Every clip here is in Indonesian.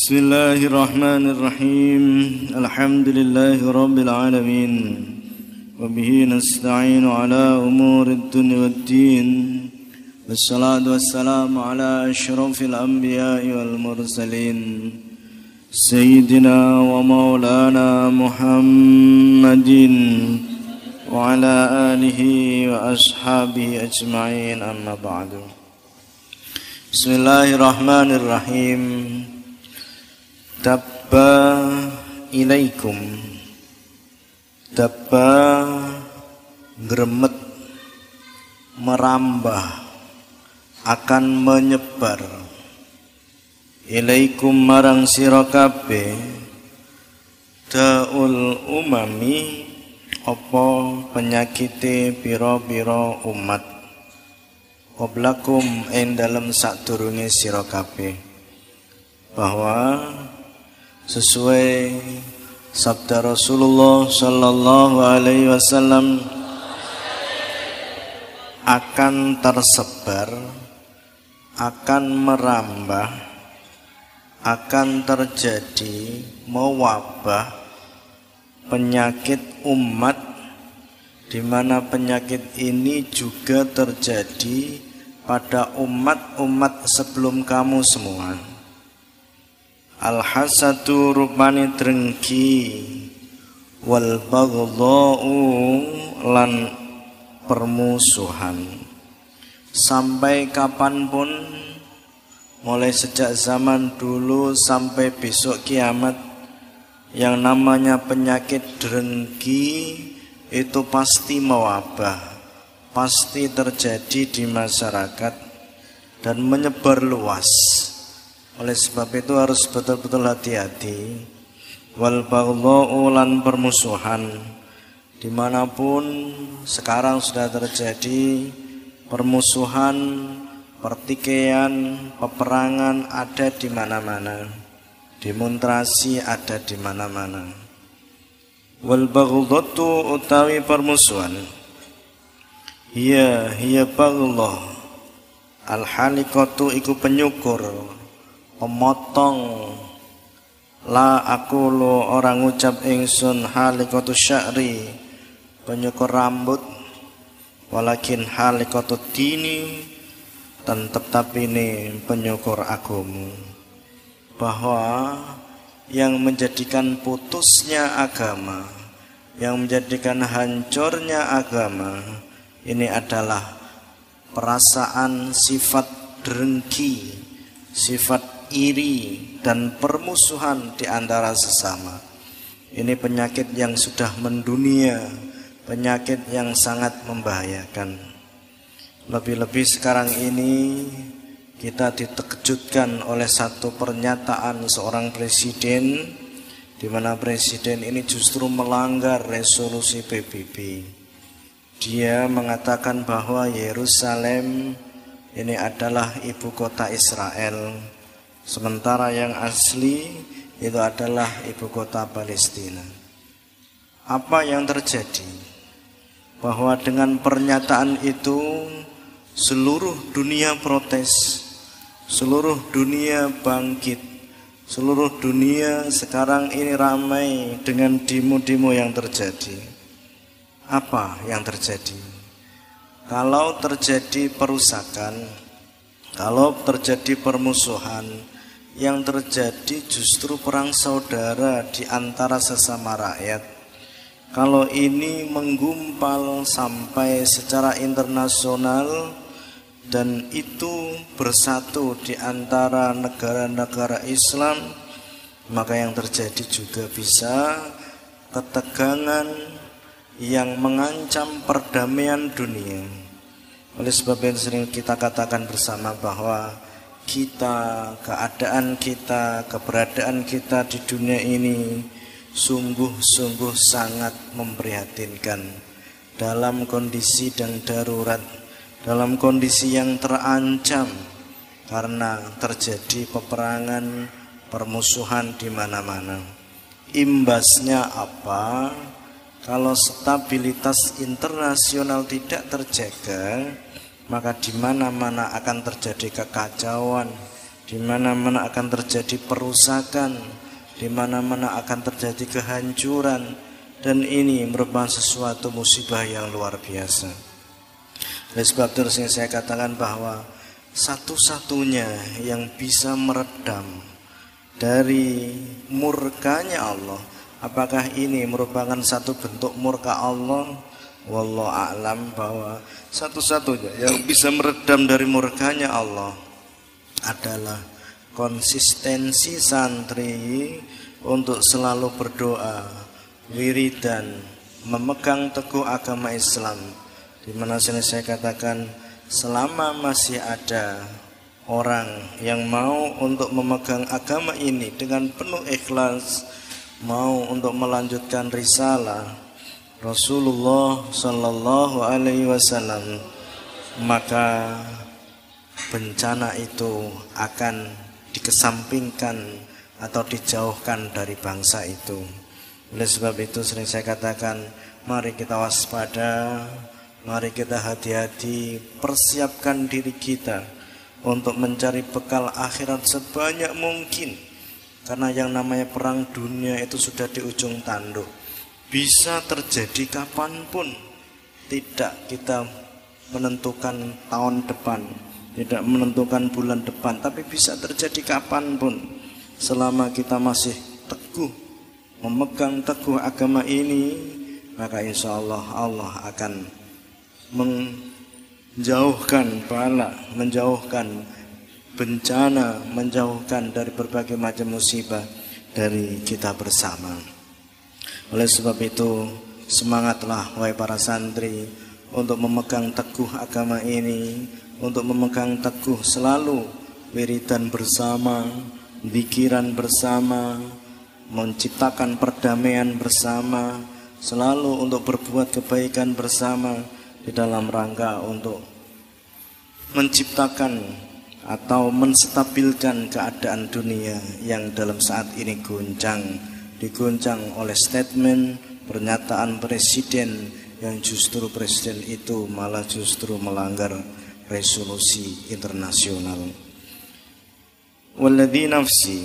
بسم الله الرحمن الرحيم الحمد لله رب العالمين وبه نستعين على أمور الدنيا والدين والصلاة والسلام على أشرف الأنبياء والمرسلين سيدنا ومولانا محمد وعلى آله وأصحابه أجمعين أما بعد بسم الله الرحمن الرحيم Dabba ilaikum. Dabba Gremet Merambah Akan menyebar. Ilaikum marang sirokabe Daul umami Opo penyakite piro-piro umat? Oblakum en dalam sak turunge sirokabe bahwa sesuai sabda Rasulullah sallallahu alaihi wasallam akan tersebar akan merambah akan terjadi mewabah penyakit umat di mana penyakit ini juga terjadi pada umat-umat sebelum kamu semua. Al hasatu rupani drengki. Wal baghdha'u lan permusuhan. Sampai kapan pun mulai sejak zaman dulu sampai besok kiamat yang namanya penyakit drengki itu pasti mewabah pasti terjadi di masyarakat dan menyebar luas oleh sebab itu harus betul-betul hati-hati. Wal lan permusuhan di mana pun sekarang sudah terjadi permusuhan, pertikaian, peperangan ada di mana-mana. Demonstrasi ada di mana-mana. Wal baghdatu utawi permusuhan. Iya, iya baghdha. Al halikatu iku penyukur pemotong la aku lo orang ucap ingsun halikatu sya'ri. Penyukur rambut. Walakin halikatu dini dan tetap ini penyukur agomu bahwa yang menjadikan putusnya agama yang menjadikan hancurnya agama ini adalah perasaan sifat dengki sifat iri dan permusuhan di antara sesama. Ini penyakit yang sudah mendunia, penyakit yang sangat membahayakan. Lebih-lebih sekarang ini kita ditekejutkan oleh satu pernyataan seorang presiden di mana presiden ini justru melanggar resolusi PBB. Dia mengatakan bahwa Yerusalem ini adalah ibu kota Israel Sementara yang asli itu adalah ibu kota Palestina. Apa yang terjadi? Bahwa dengan pernyataan itu seluruh dunia protes, seluruh dunia bangkit, seluruh dunia sekarang ini ramai dengan demo-demo yang terjadi. Apa yang terjadi? Kalau terjadi perusakan, kalau terjadi permusuhan, yang terjadi justru perang saudara di antara sesama rakyat. Kalau ini menggumpal sampai secara internasional dan itu bersatu di antara negara-negara Islam, maka yang terjadi juga bisa ketegangan yang mengancam perdamaian dunia. Oleh sebab yang sering kita katakan bersama bahwa kita, keadaan kita, keberadaan kita di dunia ini sungguh-sungguh sangat memprihatinkan dalam kondisi dan darurat, dalam kondisi yang terancam karena terjadi peperangan, permusuhan di mana-mana. Imbasnya apa? Kalau stabilitas internasional tidak terjaga, maka di mana-mana akan terjadi kekacauan, di mana-mana akan terjadi perusakan, di mana-mana akan terjadi kehancuran, dan ini merupakan sesuatu musibah yang luar biasa. Oleh sebab itu saya katakan bahwa satu-satunya yang bisa meredam dari murkanya Allah apakah ini merupakan satu bentuk murka Allah? Wallahu a'lam bahwa satu-satunya yang bisa meredam dari murkanya Allah adalah konsistensi santri untuk selalu berdoa wiridan memegang teguh agama Islam. Di mana sini saya katakan selama masih ada orang yang mau untuk memegang agama ini dengan penuh ikhlas, mau untuk melanjutkan risalah Rasulullah Sallallahu Alaihi Wasallam, maka bencana itu akan dikesampingkan atau dijauhkan dari bangsa itu. Oleh sebab itu sering saya katakan, mari kita waspada, Mari kita hati-hati persiapkan diri kita untuk mencari bekal akhirat sebanyak mungkin. Karena yang namanya perang dunia itu sudah di ujung tanduk. Bisa terjadi kapan pun. Tidak kita menentukan tahun depan. Tidak menentukan bulan depan. Tapi bisa terjadi kapan pun. Selama kita masih teguh. Memegang teguh agama ini. Maka insya Allah Allah akan menjauhkan bala, menjauhkan bencana, menjauhkan dari berbagai macam musibah dari kita bersama. Oleh sebab itu, semangatlah wahai para santri untuk memegang teguh agama ini, untuk memegang teguh selalu wiridan bersama, pikiran bersama, menciptakan perdamaian bersama, selalu untuk berbuat kebaikan bersama di dalam rangka untuk menciptakan atau menstabilkan keadaan dunia yang dalam saat ini goncang diguncang oleh statement pernyataan presiden yang justru presiden itu malah justru melanggar resolusi internasional. Walladhi nafsi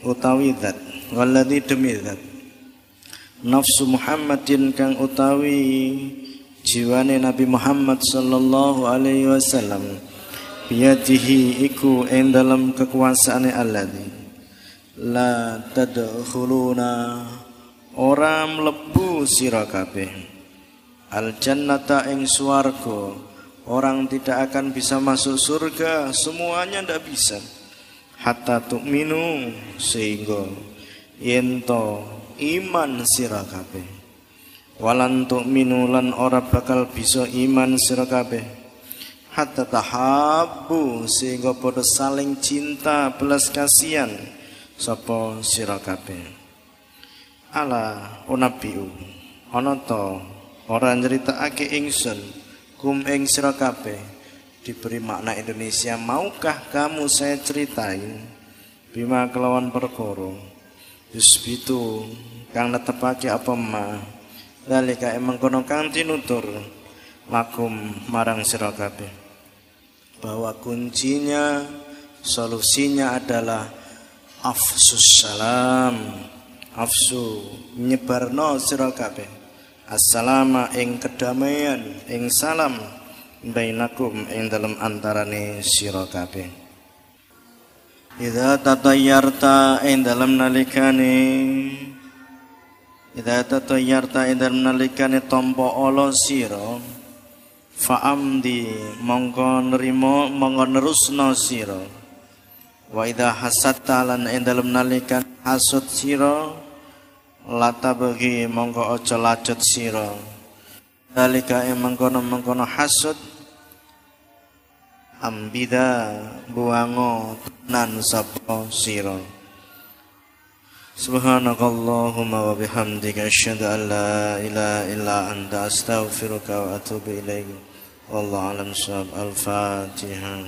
utawi dat walladhi demi dat nafsu Muhammadin kang utawi jiwane Nabi Muhammad sallallahu alaihi wasallam biyadihi iku ing dalam kekuasaane Allah la tadkhuluna. Ora mlebu sira kabeh. Al jannata ing swarga. Orang tidak akan bisa masuk surga semuanya ndak bisa. Hatta tu'minu sehingga yento iman sira kabeh. Walan tu'minu lan ora bakal bisa iman sira kabeh hatta tahabbu sehingga padha saling cinta belas kasihan. Sapa sira kabeh? Ala unabiu. Ana to ora nyritakake ingsun kum ing sira kabeh. Diberi makna Indonesia maukah kamu saya ceritain? Bima kelawan perkara. Yusbitu kang netepake apa mah Dalika emang kono kang tinutur lakum marang sira kabeh. Bahwa kuncinya solusinya adalah afsus salam. Afsu nyebarno sira kabeh. Assalama ing kedamaian ing salam bainakum ing dalam antarane sira kabeh. Idza tatayyarta ing dalam nalikane Idza tatayyarta idan nalikane tampa ala sira fa'amdi mongko nrimo mongko nerusna sira. Wa idza hasatta lan indalem nalikan hasud sira lata bagi mongko aja lacut sira. Dalika mengkono mengkono hasud ambida buango nan sapa sira سبحانك اللهم وبحمدك أشهد أن لا إله إلا أنت أستغفرك وأتوب إليك والله أعلم سبحانه الفاتحة